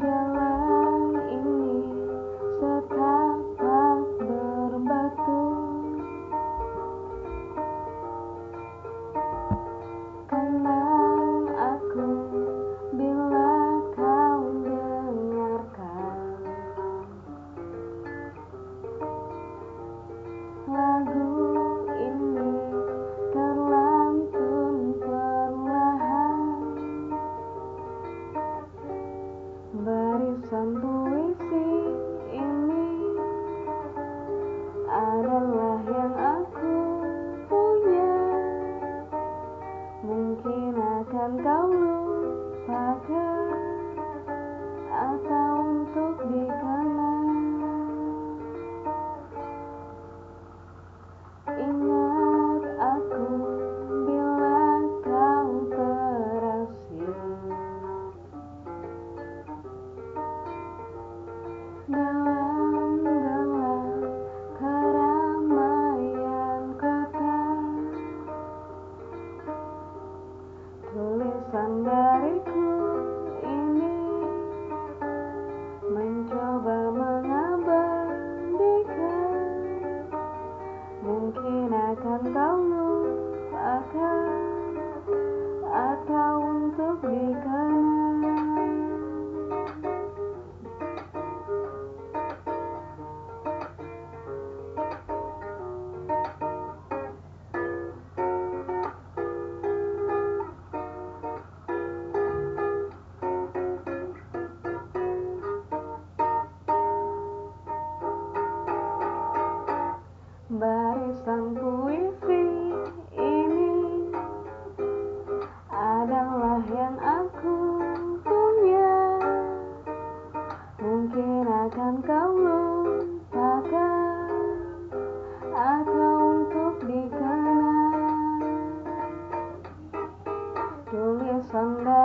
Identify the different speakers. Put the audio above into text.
Speaker 1: There Barisan puisi ini adalah yang aku punya. Mungkin akan kau lupakan atau untuk tulisan dariku ini mencoba mengabadikan. Mungkin akan kau lupakan atau untuk dikenang Takkan kau lupakan Atau untuk dikenang Tulisan dan